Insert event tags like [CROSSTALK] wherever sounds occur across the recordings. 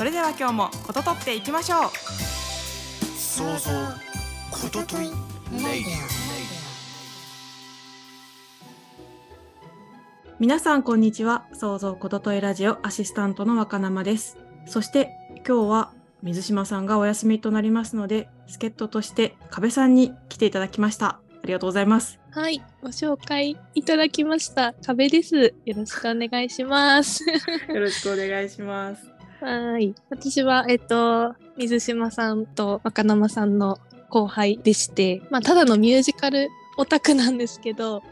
それでは今日もこととっていきましょう想像こととい皆さんこんにちは創造ことといラジオアシスタントの若生ですそして今日は水島さんがお休みとなりますので助っ人として壁さんに来ていただきましたありがとうございますはい、ご紹介いただきました。壁です。よろしくお願いします。[LAUGHS] [LAUGHS] よろしくお願いしますはい。私は、えっと、水島さんと若生さんの後輩でして、まあ、ただのミュージカルオタクなんですけど、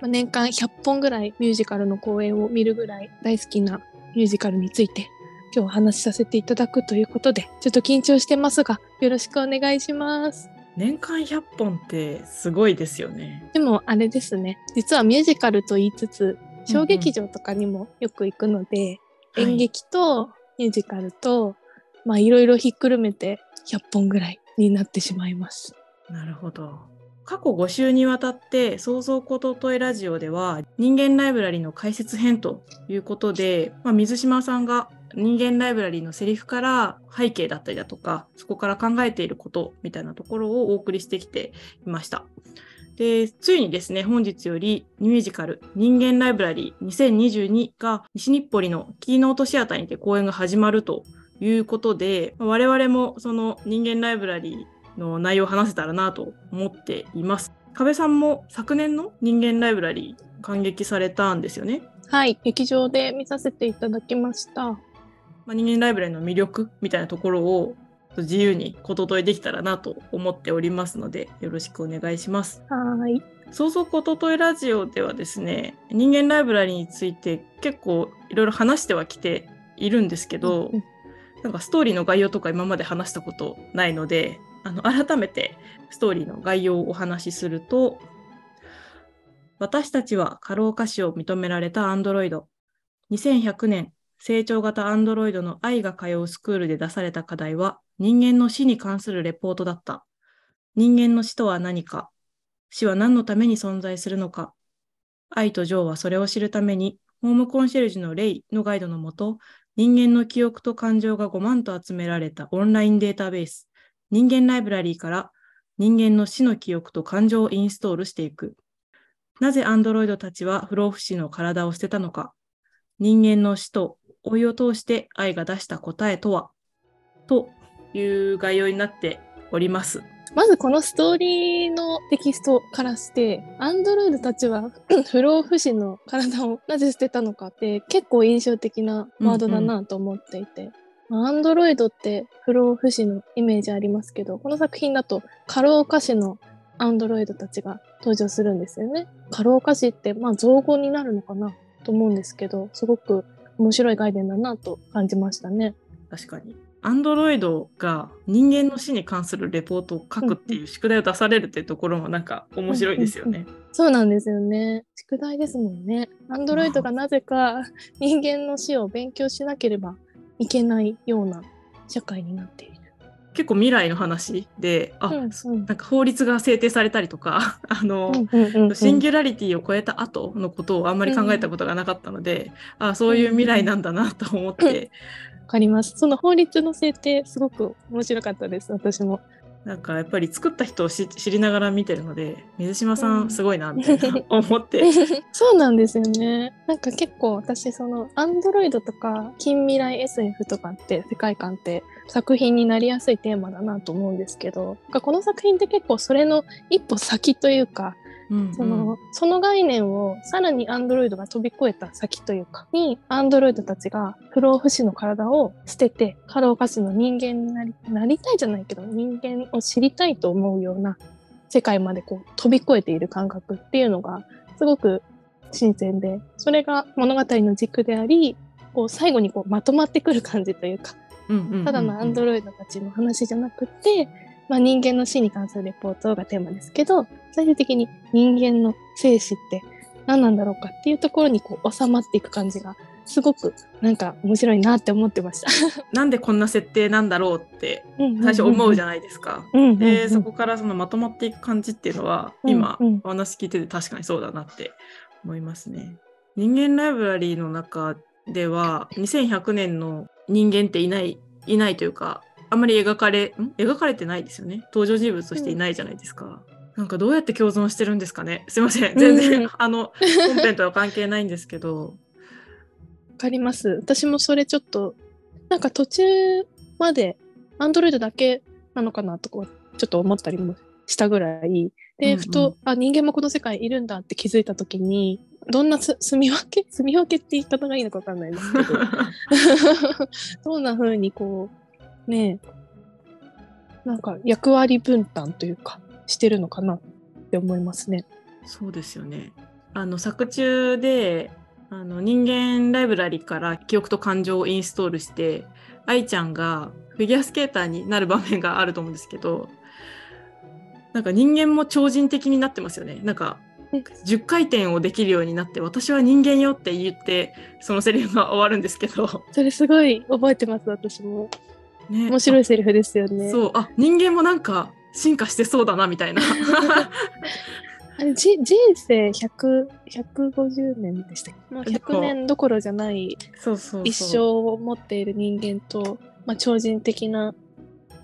まあ、年間100本ぐらいミュージカルの公演を見るぐらい大好きなミュージカルについて今日お話しさせていただくということで、ちょっと緊張してますが、よろしくお願いします。年間100本ってすごいですよねでもあれですね、実はミュージカルと言いつつ、小劇場とかにもよく行くので、演劇とミュージカルと、まあいろいろひっくるめて100本ぐらいになってしまいます。なるほど。過去5週にわたって創造こととえラジオでは人間ライブラリの解説編ということで、まあ、水島さんが人間ライブラリのセリフから背景だったりだとかそこから考えていることみたいなところをお送りしてきていました。でついにですね本日よりミュージカル「人間ライブラリー2022」が西日暮里のキーノートシアターにて公演が始まるということで我々もその人間ライブラリーの内容を話せたらなと思っています。壁さんも昨年の人間ライブラリー感激されたんですよね？はい、劇場で見させていただきました。まあ、人間ライブラリの魅力みたいなところを自由にこととえできたらなと思っておりますのでよろしくお願いします。はい。そうそうこととえラジオではですね人間ライブラリについて結構いろいろ話してはきているんですけど、うんなんかストーリーの概要とか今まで話したことないのであの改めてストーリーの概要をお話しすると私たちは過労歌詞を認められたアンドロイド2100年成長型アンドロイドの愛が通うスクールで出された課題は人間の死に関するレポートだった。人間の死とは何か。死は何のために存在するのか。愛とジョーはそれを知るためにホームコンシェルジュのレイのガイドのもと人間の記憶と感情が5万と集められたオンラインデータベース、人間ライブラリーから人間の死の記憶と感情をインストールしていく。なぜアンドロイドたちは不老不死の体を捨てたのか。人間の死と老いを通して愛が出した答えとは。という概要になっております。まずこのストーリーのテキストからして、アンドロイドたちは [CLEARS THROAT] 不老不死の体をなぜ捨てたのかって結構印象的なワードだなと思っていて、まあアンドロイドって不老不死のイメージありますけど、この作品だと過労歌詞のアンドロイドたちが登場するんですよね。過労歌詞ってまあ造語になるのかなと思うんですけど、すごく面白い概念だなと感じましたね。確かに。アンドロイドが人間の死に関するレポートを書くっていう宿題を出されるっていうところもなんか面白いですよね。そうなんですよね。宿題ですもんね。アンドロイドがなぜか人間の死を勉強しなければいけないような社会になっている。結構未来の話で、あ、うんうんなんか法律が制定されたりとか、[LAUGHS] あの、うんうんうんうんシンギュラリティを超えた後のことをあんまり考えたことがなかったので、あそういう未来なんだなと思って、わかります。その法律の制定すごく面白かったです。私も。なんかやっぱり作った人を知知りながら見てるので、水島さうんんすごいなみたいな [LAUGHS] 思って、[LAUGHS] そうなんですよね。なんか結構私そのアンドロイドとか近未来 SF とかって世界観って作品になりやすいテーマだなと思うんですけど、なんかこの作品って結構それの一歩先というか、うんうん。そのその概念をさらにアンドロイドが飛び越えた先というかにアンドロイドたちが不老不死の体を捨てて過労歌手の人間になりなりたいじゃないけど人間を知りたいと思うような世界までこう飛び越えている感覚っていうのがすごく新鮮でそれが物語の軸でありこう最後にこうまとまってくる感じというかただのアンドロイドたちの話じゃなくて、まあ、人間の死に関するレポートがテーマですけど最終的に人間の生死って何なんだろうかっていうところにこう収まっていく感じがすごくなんか面白いなって思ってました。[LAUGHS] なんでこんな設定なんだろうって最初思うじゃないですか。でそこからそのまとまっていく感じっていうのは、うん今うんお話聞いてて確かにそうだなって思いますね。人間ライブラリーの中では2100年の人間っていないいないというかあんまり描かれん？描かれてないですよね。登場人物としていないじゃないですか。なんかどうやって共存してるんですかね。すいません。全然、うんあの本編とは関係ないんですけど。わかります。私もそれちょっと、なんか途中まで、アンドロイドだけなのかなとか、ちょっと思ったりもしたぐらい。で、うんうん。ふと、あ、人間もこの世界いるんだって気づいたときに、どんなす [LAUGHS] 住み分け住み分けって言い方がいいのかわかんないんですけど、[LAUGHS] [LAUGHS] どんな風にこう、ねえ、なんか役割分担というか、してるのかなって思いますね。そうですよね。あの作中であの人間ライブラリから記憶と感情をインストールして愛ちゃんがフィギュアスケーターになる場面があると思うんですけどなんか人間も超人的になってますよね。なんかうん10回転をできるようになって私は人間よって言ってそのセリフが終わるんですけど、それすごい覚えてます、私も。ね、面白いセリフですよね。そう。あ人間もなんか進化してそうだなみたいな。[LAUGHS] あれじ人生100 150年でしたっけ？もう100年どころじゃない一生を持っている人間と、まあ、超人的な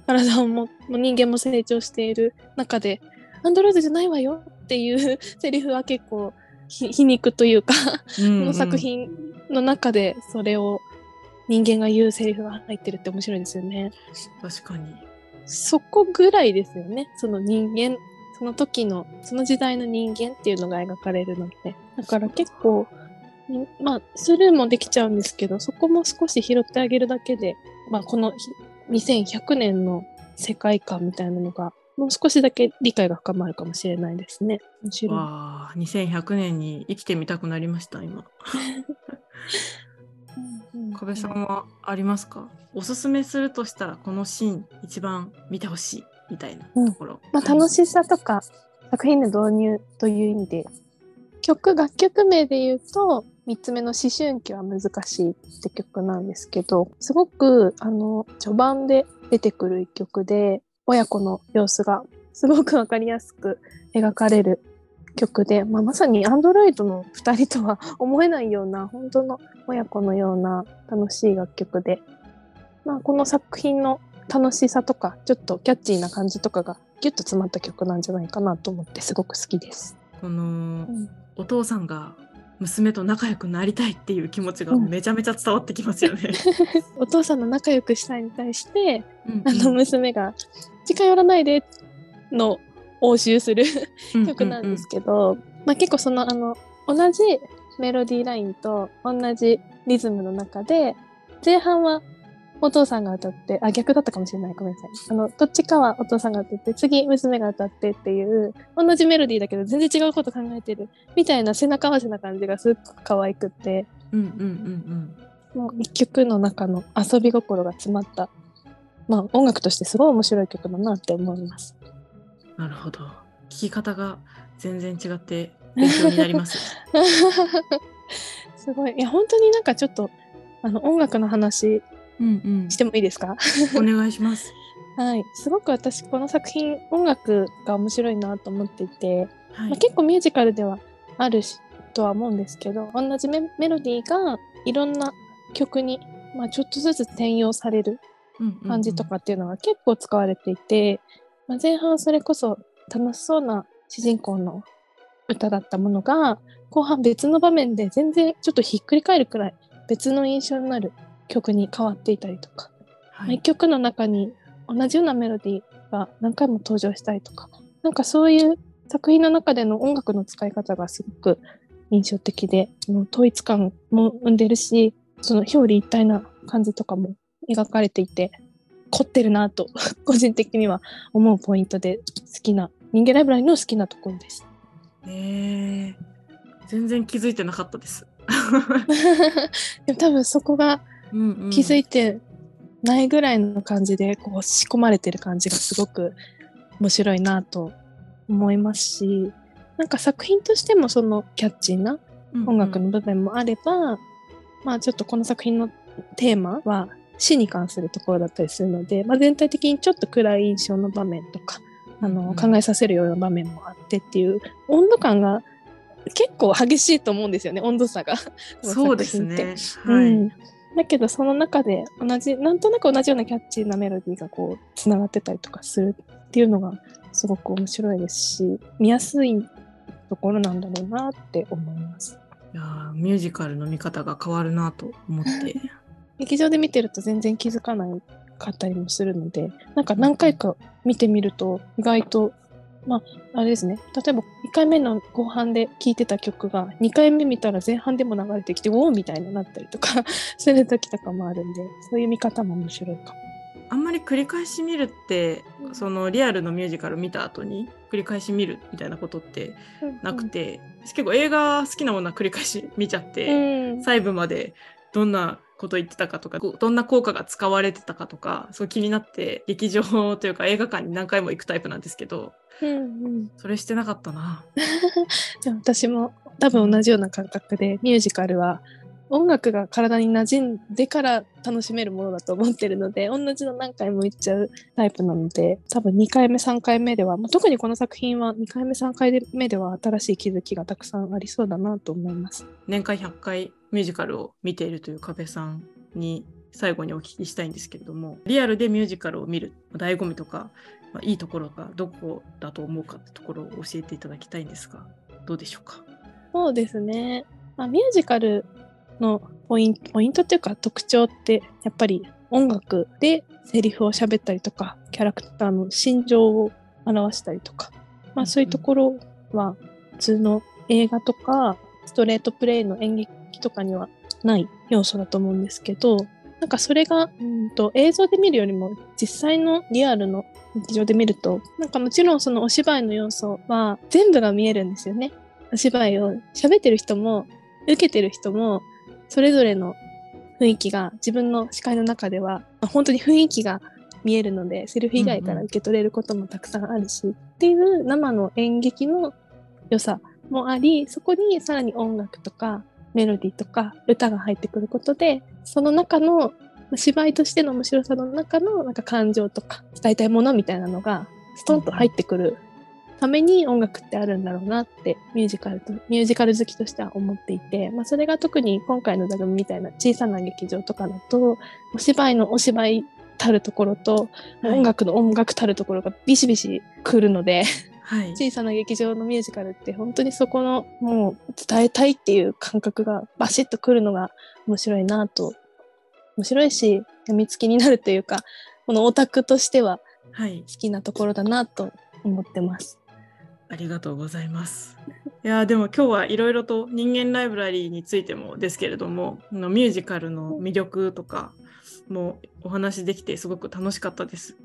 体をも人間も成長している中でアンドロイドじゃないわよっていう [LAUGHS] セリフは結構ひ皮肉というか、この作品の中でそれを人間が言うセリフが入ってるって面白いですよね。確かにそこぐらいですよね。その人間、その時の、その時代の人間っていうのが描かれるので。だから結構、んまあ、スルーもできちゃうんですけど、そこも少し拾ってあげるだけで、まあ、このひ2100年の世界観みたいなのが、もう少しだけ理解が深まるかもしれないですね。面白い。わあ2100年に生きてみたくなりました今 [LAUGHS] うんうん小部さんはありますか？おすすめするとしたらこのシーン一番見てほしいみたいなところ、まあ、楽しさとか作品の導入という意味で曲楽曲名で言うと3つ目の「思春期は難しい」って曲なんですけどすごくあの序盤で出てくる一曲で親子の様子がすごくわかりやすく描かれる曲で、まあ、まさにアンドロイドの2人とは [LAUGHS] 思えないような本当の親子のような楽しい楽曲で、まあ、この作品の楽しさとかちょっとキャッチーな感じとかがギュッと詰まった曲なんじゃないかなと思ってすごく好きです。このうんお父さんが娘と仲良くなりたいっていう気持ちがめちゃめちゃ伝わってきますよね。[LAUGHS] お父さんの仲良くしたいに対して、うんあの娘が「近寄らないで」の応酬するうん [LAUGHS] 曲なんですけど、まあ、結構そのあの同じメロディーラインと同じリズムの中で前半はお父さんが歌ってあ逆だったかもしれない。ごめんなさい。あのどっちかはお父さんが歌って次娘が歌ってっていう同じメロディーだけど全然違うこと考えてるみたいな背中合わせな感じがすっごく可愛くってうんうんうんもう一曲の中の遊び心が詰まったまあ音楽としてすごい面白い曲だなって思います。うんなるほど聴き方が全然違って勉強になります。[LAUGHS] すごい。いや、本当になんかちょっと、あの、音楽の話うんうんしてもいいですか？お願いします。[LAUGHS] はい。すごく私、この作品、音楽が面白いなと思っていて、はいまあ、結構ミュージカルではあるしとは思うんですけど、同じメメロディーがいろんな曲に、まあ、ちょっとずつ転用されるうんうんうん感じとかっていうのが結構使われていて、まあ、前半それこそ楽しそうな主人公の歌だったものが後半別の場面で全然ちょっとひっくり返るくらい別の印象になる曲に変わっていたりとか、まあはい。一曲の中に同じようなメロディーが何回も登場したりとか。なんかそういう作品の中での音楽の使い方がすごく印象的で統一感も生んでるしその表裏一体な感じとかも描かれていて凝ってるなと [LAUGHS] 個人的には思うポイントで好きな人間ライブラリの好きなところです。えー全然気づいてなかったです。[LAUGHS] でも多分そこがうんうん気づいてないぐらいの感じでこう仕込まれてる感じがすごく面白いなと思いますしなんか作品としてもそのキャッチーな音楽の部分もあれば、まあちょっとこの作品のテーマは死に関するところだったりするので、まあ、全体的にちょっと暗い印象の場面とかあの、うん考えさせるような場面もあってっていう温度感が結構激しいと思うんですよね温度差が。[LAUGHS] そうですね。はい。うんだけどその中で同じなんとなく同じようなキャッチーなメロディーがこうつながってたりとかするっていうのがすごく面白いですし見やすいところなんだろうなって思います。いやーミュージカルの見方が変わるなと思って。[LAUGHS] 劇場で見てると全然気づかないかったりもするのでなんか何回か見てみると意外とまああれですね。例えば1回目の後半で聴いてた曲が2回目見たら前半でも流れてきておおみたいになったりとか [LAUGHS] する時とかもあるんでそういう見方も面白いかも。あんまり繰り返し見るってそのリアルのミュージカル見た後に繰り返し見るみたいなことってなくて、私結構映画好きなものは繰り返し見ちゃって、うん。細部までどんなこと言ってたかとかどんな効果が使われてたかとかそう気になって劇場というか映画館に何回も行くタイプなんですけどうんうんそれしてなかったな。[LAUGHS] 私も多分同じような感覚でミュージカルは音楽が体に馴染んでから楽しめるものだと思ってるので同じの何回も言っちゃうタイプなので多分2回目3回目では、まあ、特にこの作品は2回目3回目では新しい気づきがたくさんありそうだなと思います。年間100回ミュージカルを見ているという壁さんに最後にお聞きしたいんですけれどもリアルでミュージカルを見る醍醐味とか、まあ、いいところがどこだと思うかってところを教えていただきたいんですがどうでしょうか？そうですね、まあ、ミュージカルのポイントポイントっていうか特徴ってやっぱり音楽でセリフを喋ったりとかキャラクターの心情を表したりとか、まあ、そういうところは普通の映画とかストレートプレイの演劇とかにはない要素だと思うんですけどなんかそれがうんと映像で見るよりも実際のリアルの劇場で見るとなんかもちろんそのお芝居の要素は全部が見えるんですよね。お芝居を喋ってる人も受けてる人もそれぞれの雰囲気が自分の視界の中ではまあ本当に雰囲気が見えるのでセリフ以外から受け取れることもたくさんあるし、っていう生の演劇の良さもありそこにさらに音楽とかメロディーとか歌が入ってくることでその中の芝居としての面白さの中のなんか感情とか伝えたいものみたいなのがストンと入ってくるために音楽ってあるんだろうなってミュージカルとミュージカル好きとしては思っていて、まあ、それが特に今回の座組みたいな小さな劇場とかだとお芝居のお芝居たるところと、はい。音楽の音楽たるところがビシビシ来るのではい、小さな劇場のミュージカルって本当にそこのもう伝えたいっていう感覚がバシッと来るのが面白いなと面白いし病みつきになるというかこのオタクとしてははい、好きなところだなと思ってます。ありがとうございます。いやーでも今日はいろいろと人間ライブラリーについてもですけれどもあのミュージカルの魅力とかもお話できてすごく楽しかったです。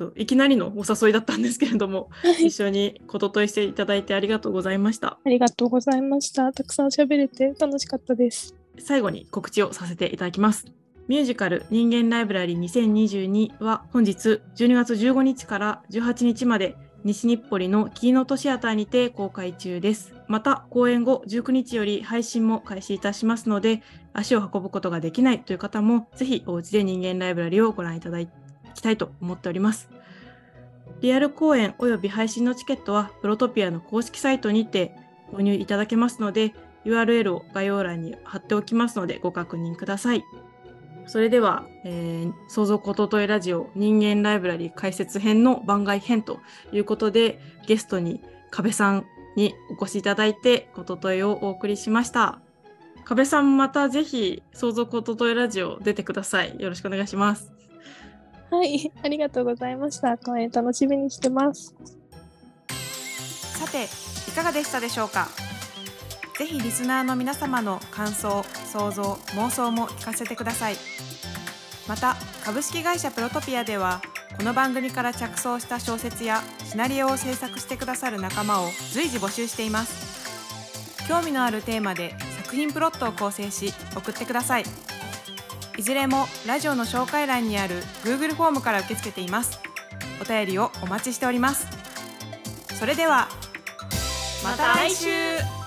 そういきなりのお誘いだったんですけれども一緒にことといしていただいてありがとうございました。ありがとうございました。たくさん喋れて楽しかったです。最後に告知をさせていただきます。ミュージカル人間ライブラリー2022は本日12月15日から18日まで西日暮里のキーノートシアターにて公開中です。また公演後19日より配信も開始いたしますので足を運ぶことができないという方もぜひお家で人間ライブラリーをご覧いただきたいと思っております。リアル公演及び配信のチケットはプロトピアの公式サイトにて購入いただけますので URL を概要欄に貼っておきますのでご確認ください。それでは、えー、創造こととえラジオ人間ライブラリー解説編の番外編ということでゲストに壁さんにお越しいただいてこととえをお送りしました。壁さんまたぜひ創造こととえラジオ出てください。よろしくお願いします。はい、ありがとうございました。公演楽しみにしてます。さていかがでしたでしょうか？ぜひリスナーの皆様の感想想像妄想も聞かせてください。また株式会社プロトピアではこの番組から着想した小説やシナリオを制作してくださる仲間を随時募集しています。興味のあるテーマで作品プロットを構成し送ってください。いずれもラジオの紹介欄にある Google フォームから受け付けています。お便りをお待ちしております。それではまた来週。